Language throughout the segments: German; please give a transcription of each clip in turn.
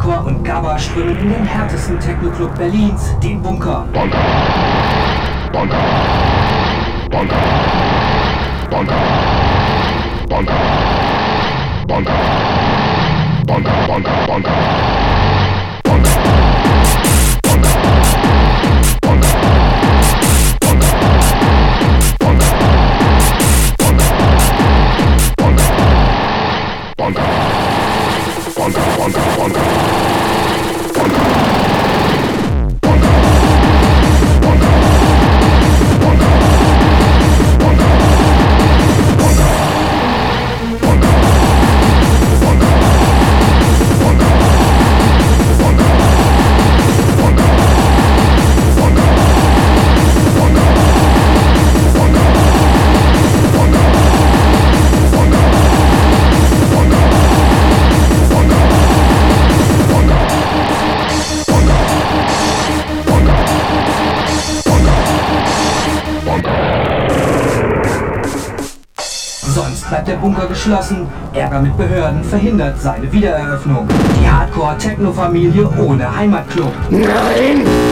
Hardcore und Gabba strömen in den härtesten Techno-Club Berlins, den Bunker. Bunker. Bunker. Bunker. Bunker. Bunker. Bunker. Bunker. Bunker. Bunker. Bunker geschlossen. Ärger mit Behörden verhindert seine Wiedereröffnung. Die Hardcore-Techno-Familie ohne Heimatclub. Nein!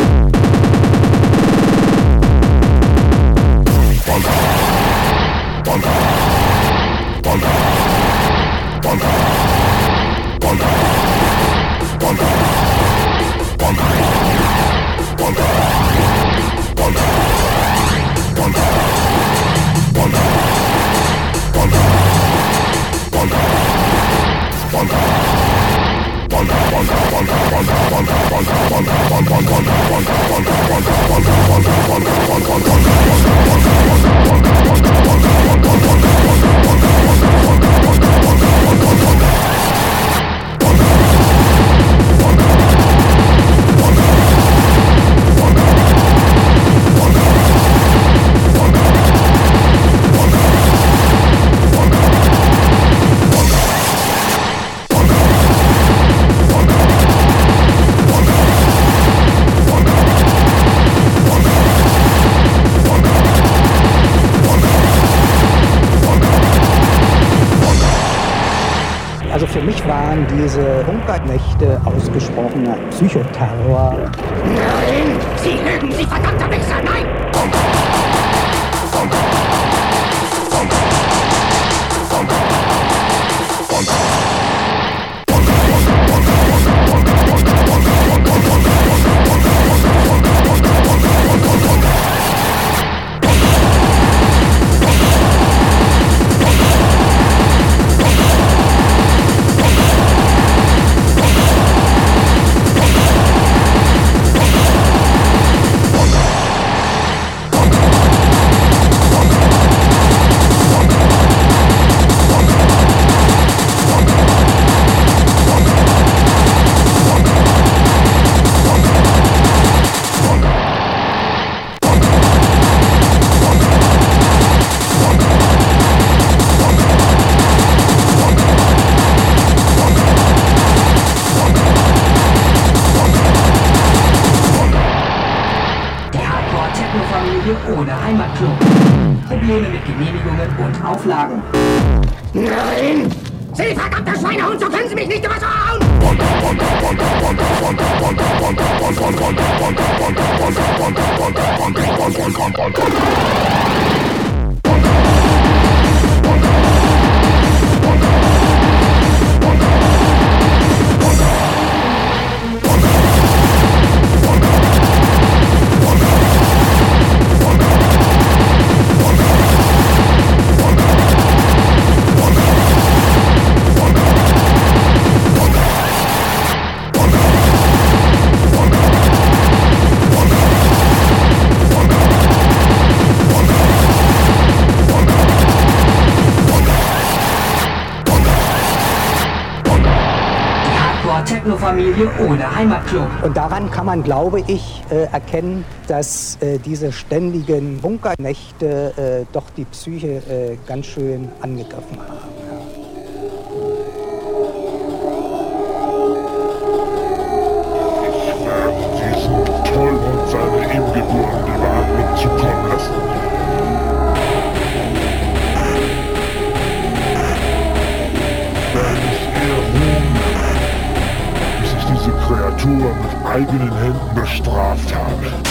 Und daran kann man, glaube ich, äh, erkennen, dass äh, diese ständigen Bunkernächte äh, doch die Psyche ganz schön angegriffen haben. Eigenen Händen bestraft habe.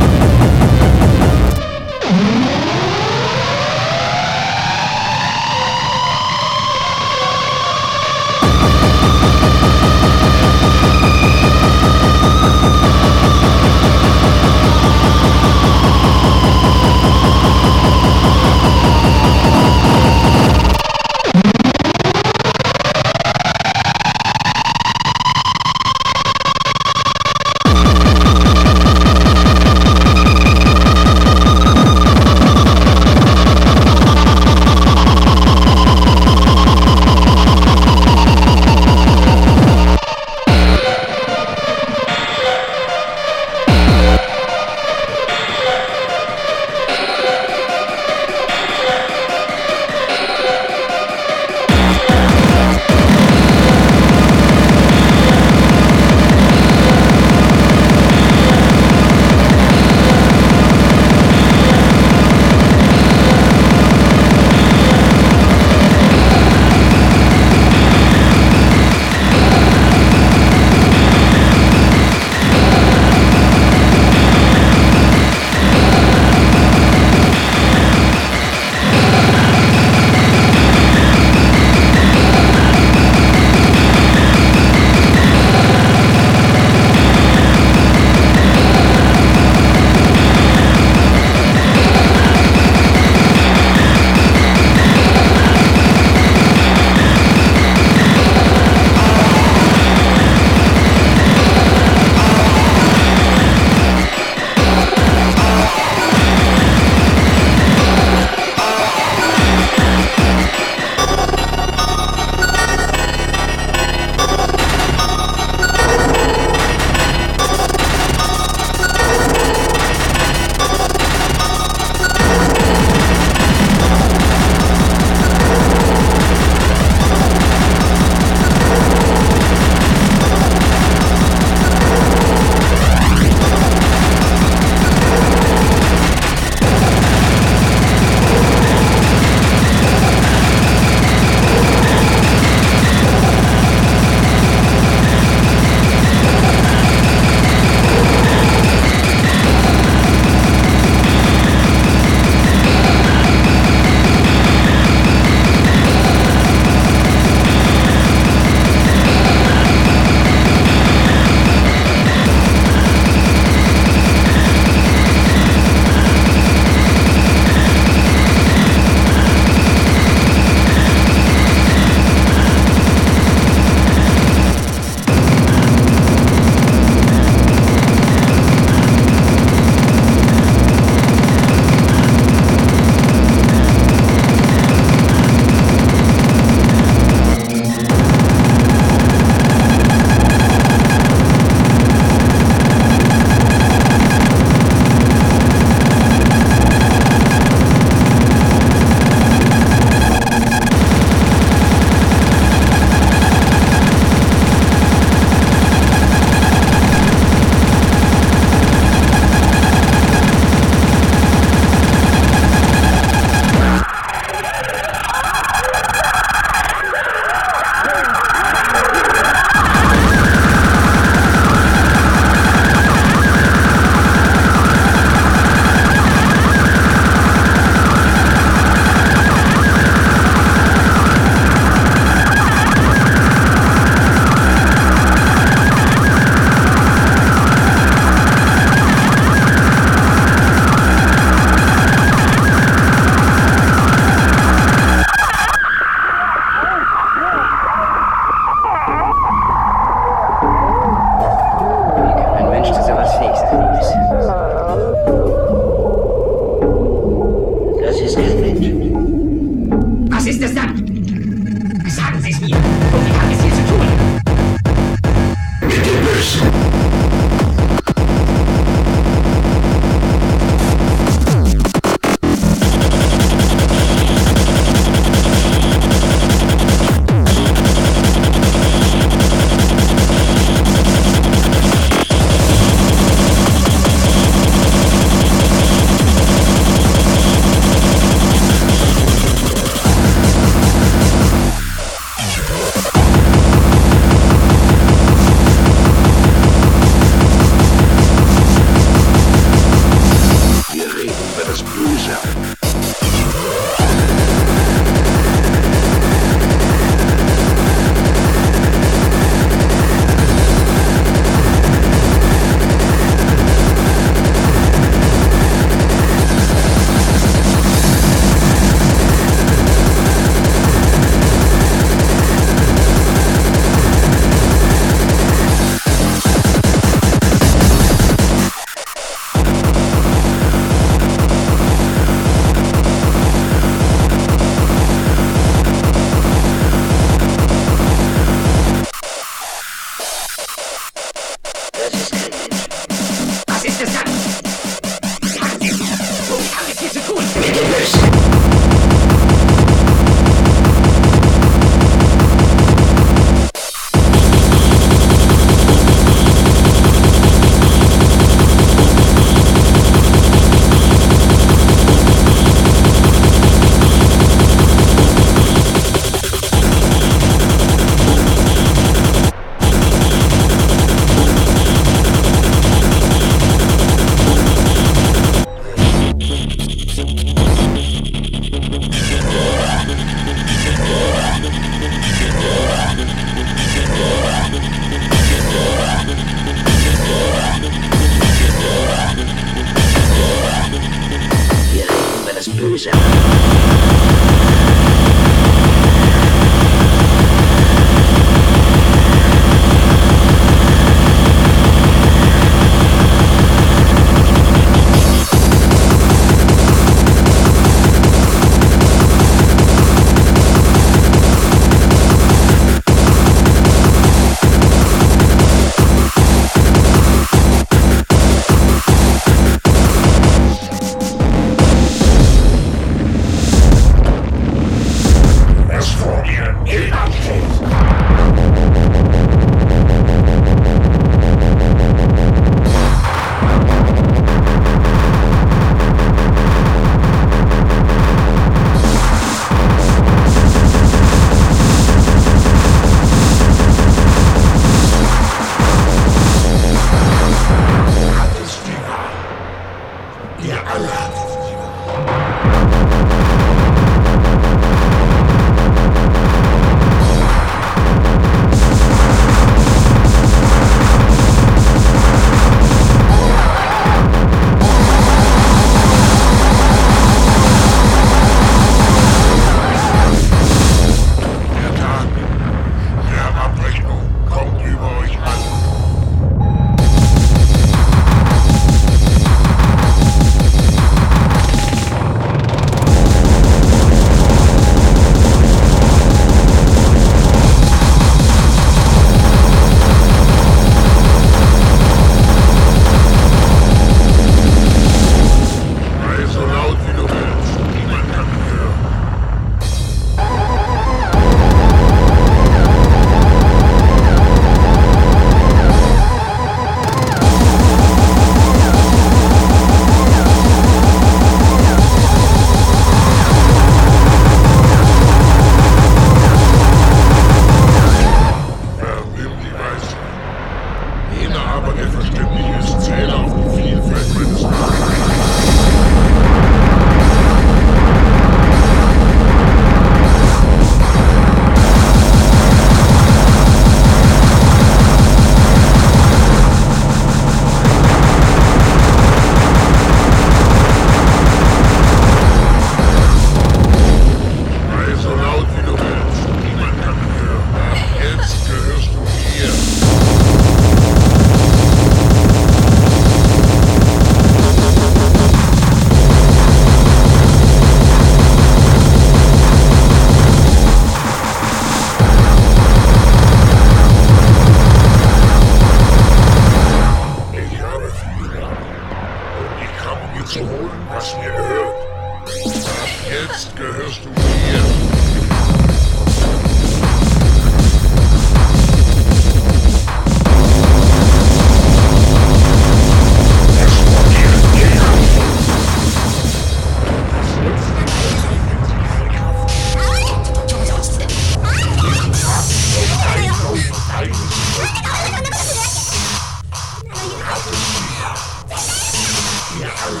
ね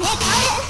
え帰れ。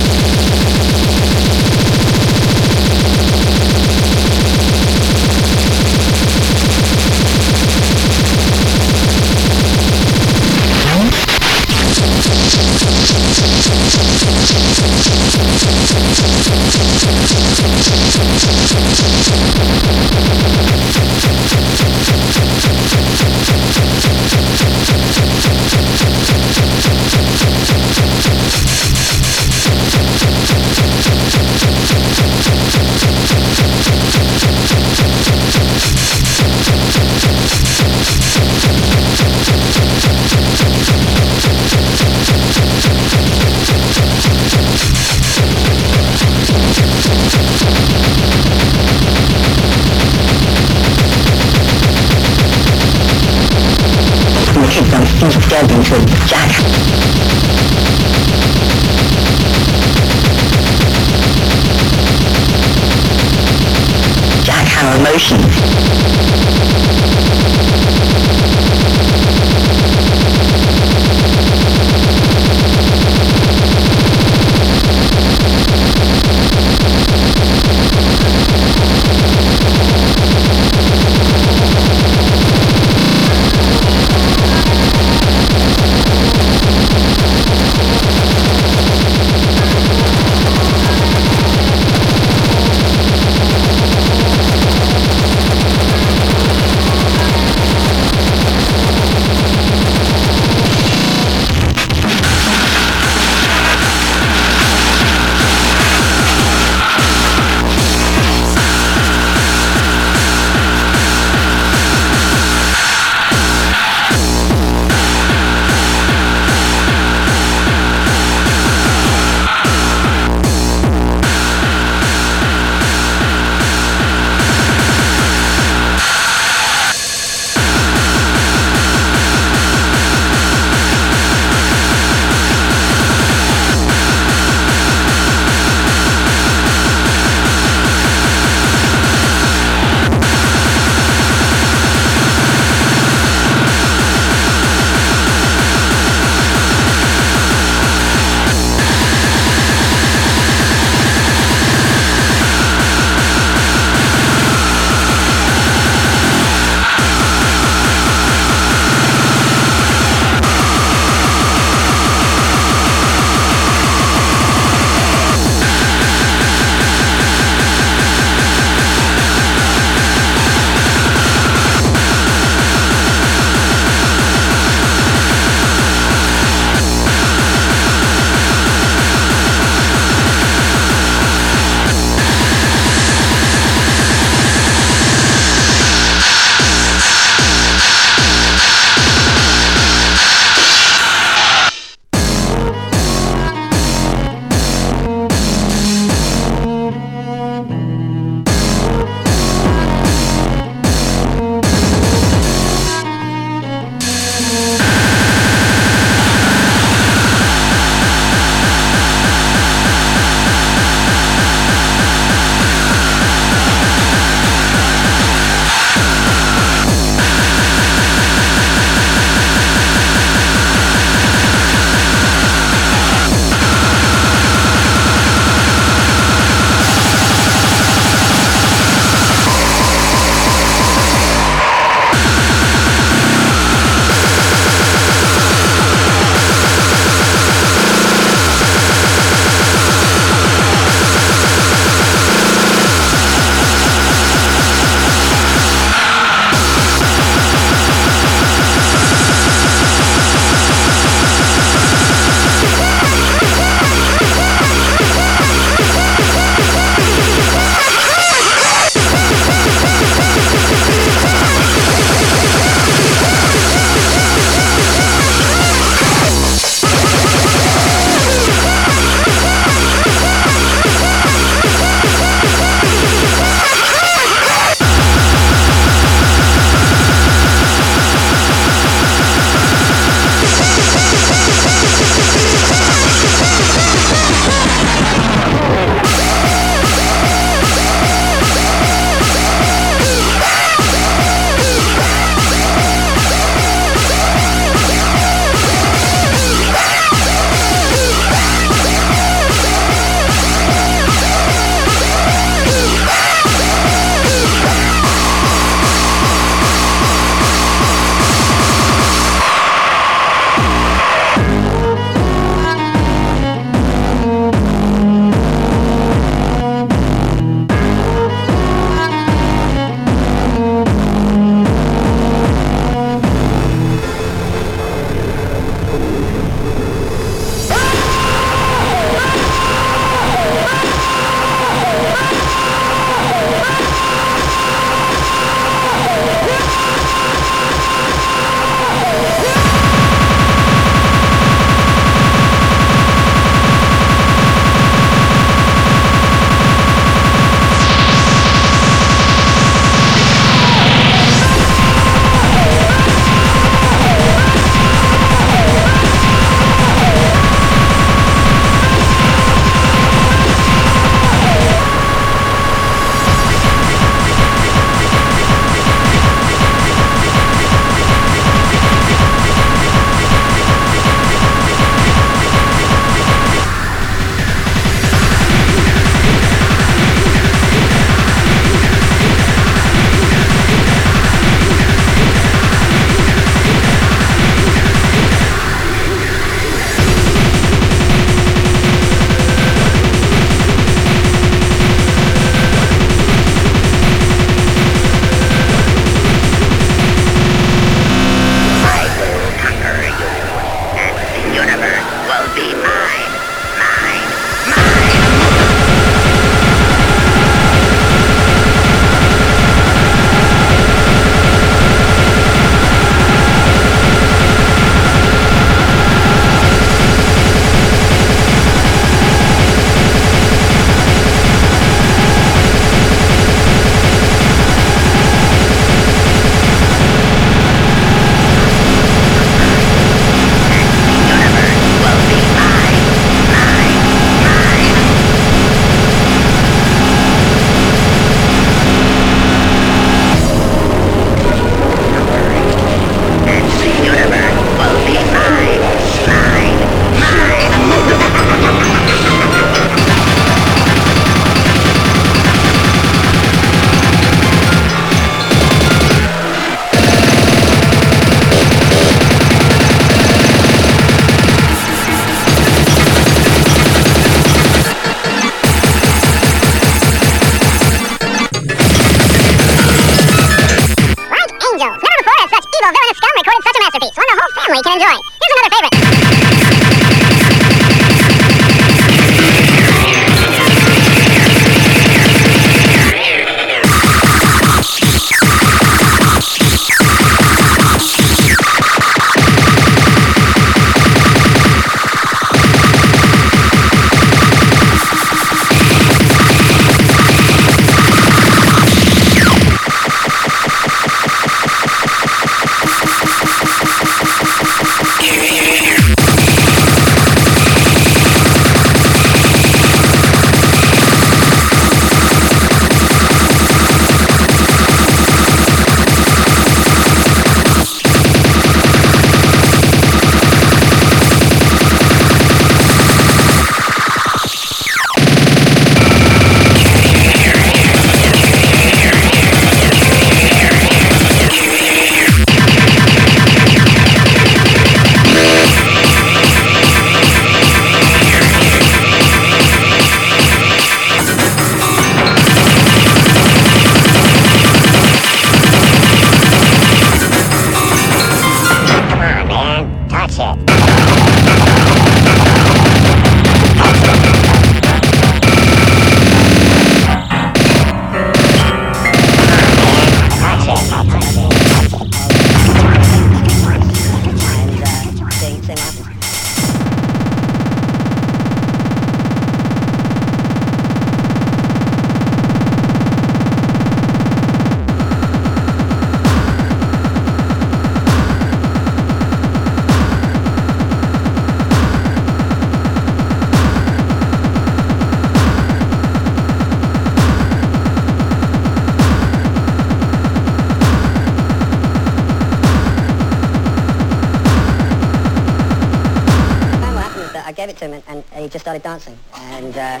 Just started dancing. And, uh,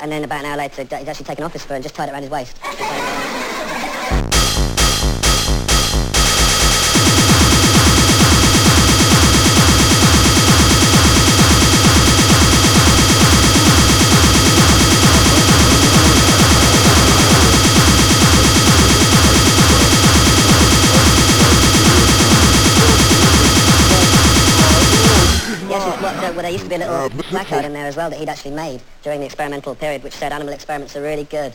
and then about an hour later, he'd actually taken off his fur and just tied it around his waist. Be a little placard in there as well that he'd actually made during the experimental period which said animal experiments are really good.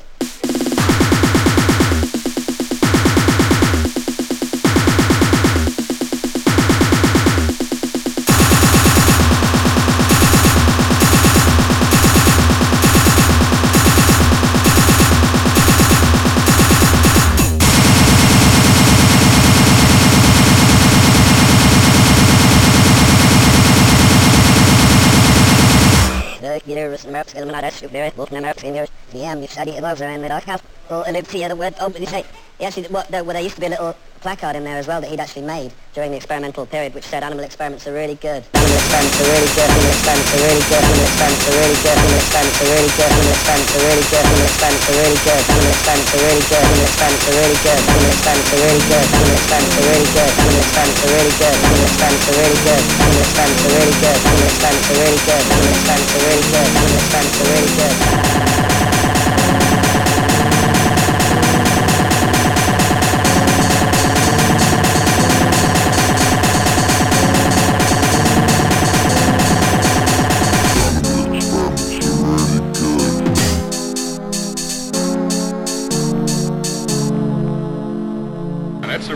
Süper. Bu ne Merks iniyoruz. DM study above and the dark Well, and the word. Oh, but you say, actually, what, there, well, there used to be a little placard in there as well that he'd actually made during the experimental period, which said animal experiments are really good. Animal experiments are really good. Animal experiments are really good. Animal experiments are really good. Animal experiments are really good. Animal experiments are really good. Animal experiments are really good. Animal experiments are really good. Animal experiments are really good. Animal experiments are really good. Animal experiments are really good. Animal experiments are really good. Animal experiments are really good. Animal experiments are really good. Animal really good.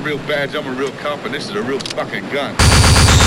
real badge, I'm a real cop, and this is a real fucking gun.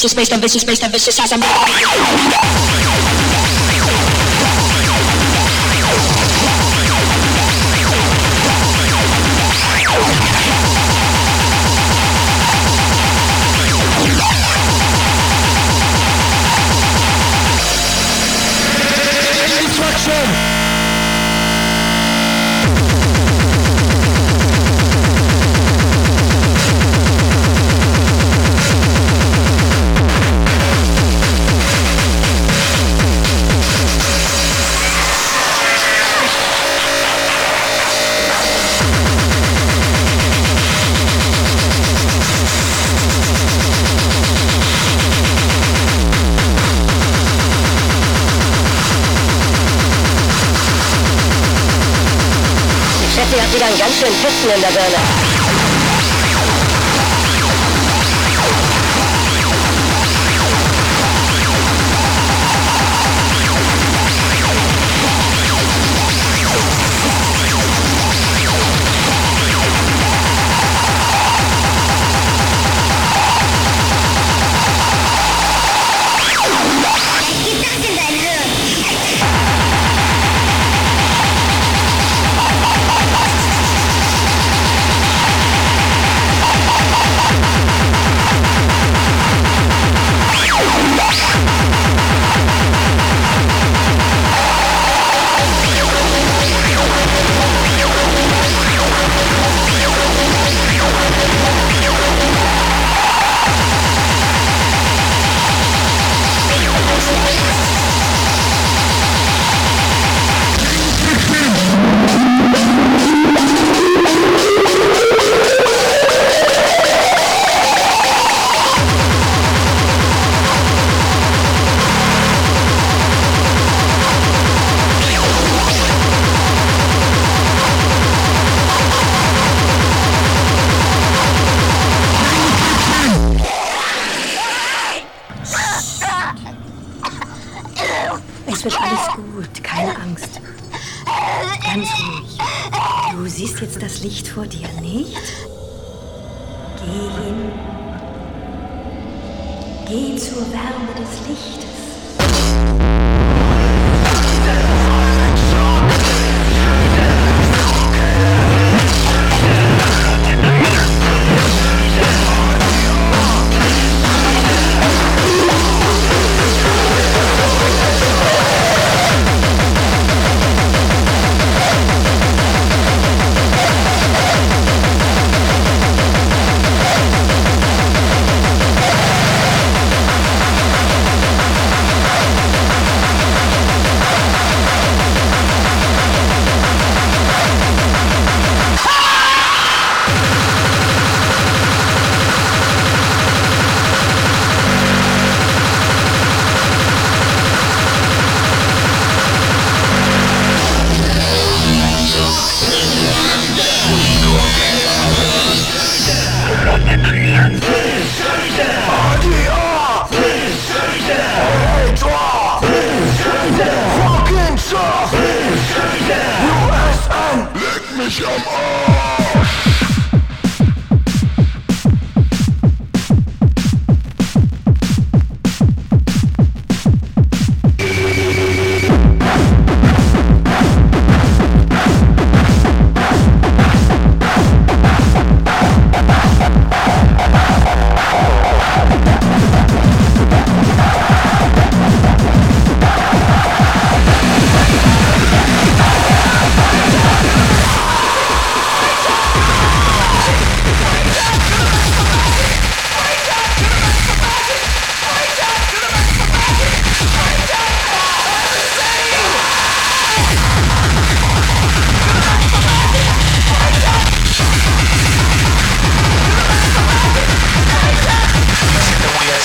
vicious, based on vicious, based on vicious, as I'm. hit me in the belly.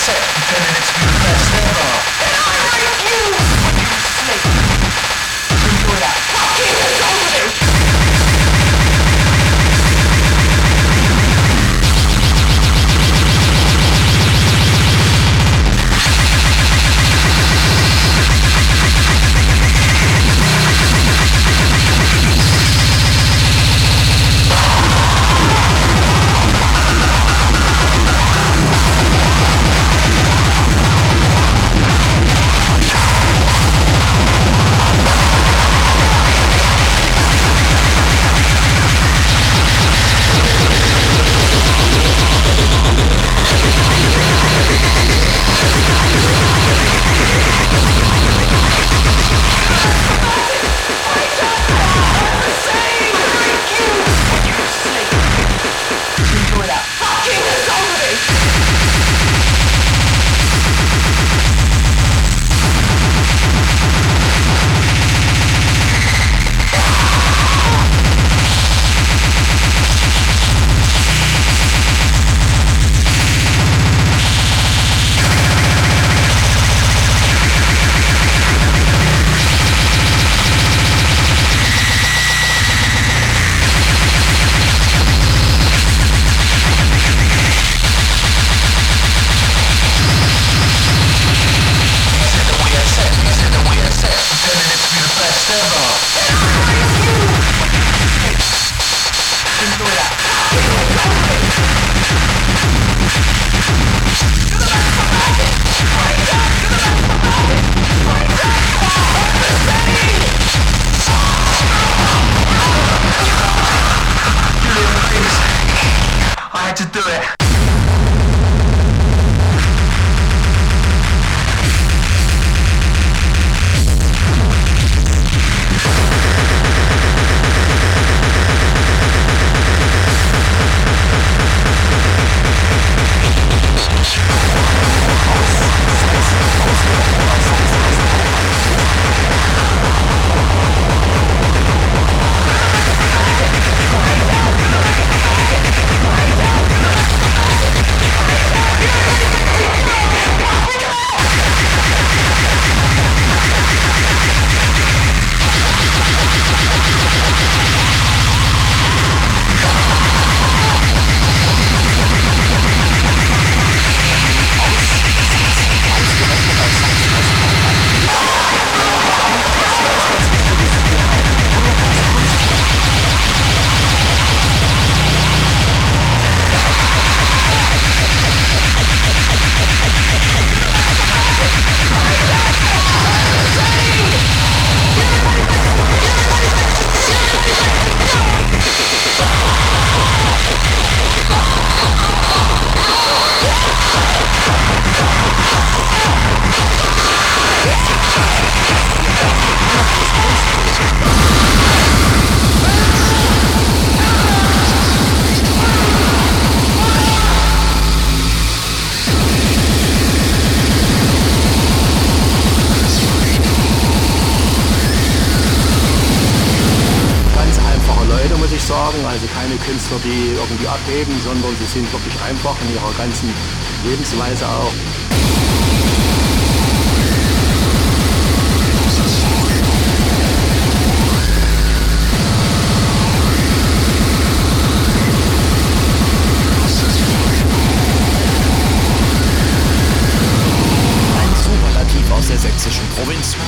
said. Künstler, die irgendwie abheben, sondern sie sind wirklich einfach in ihrer ganzen Lebensweise auch.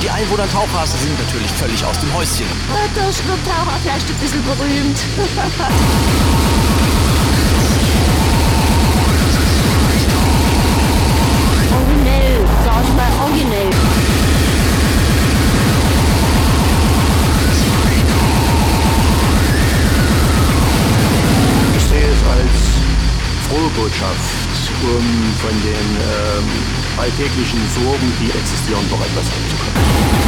Die Einwohner Tauchhase sind natürlich völlig aus dem Häuschen. Das wird vielleicht ein bisschen berühmt. originell, sag ich mal originell. Ich sehe es als frohe Botschaft, um von den ähm alltäglichen Sorgen, die existieren, doch etwas anzupacken.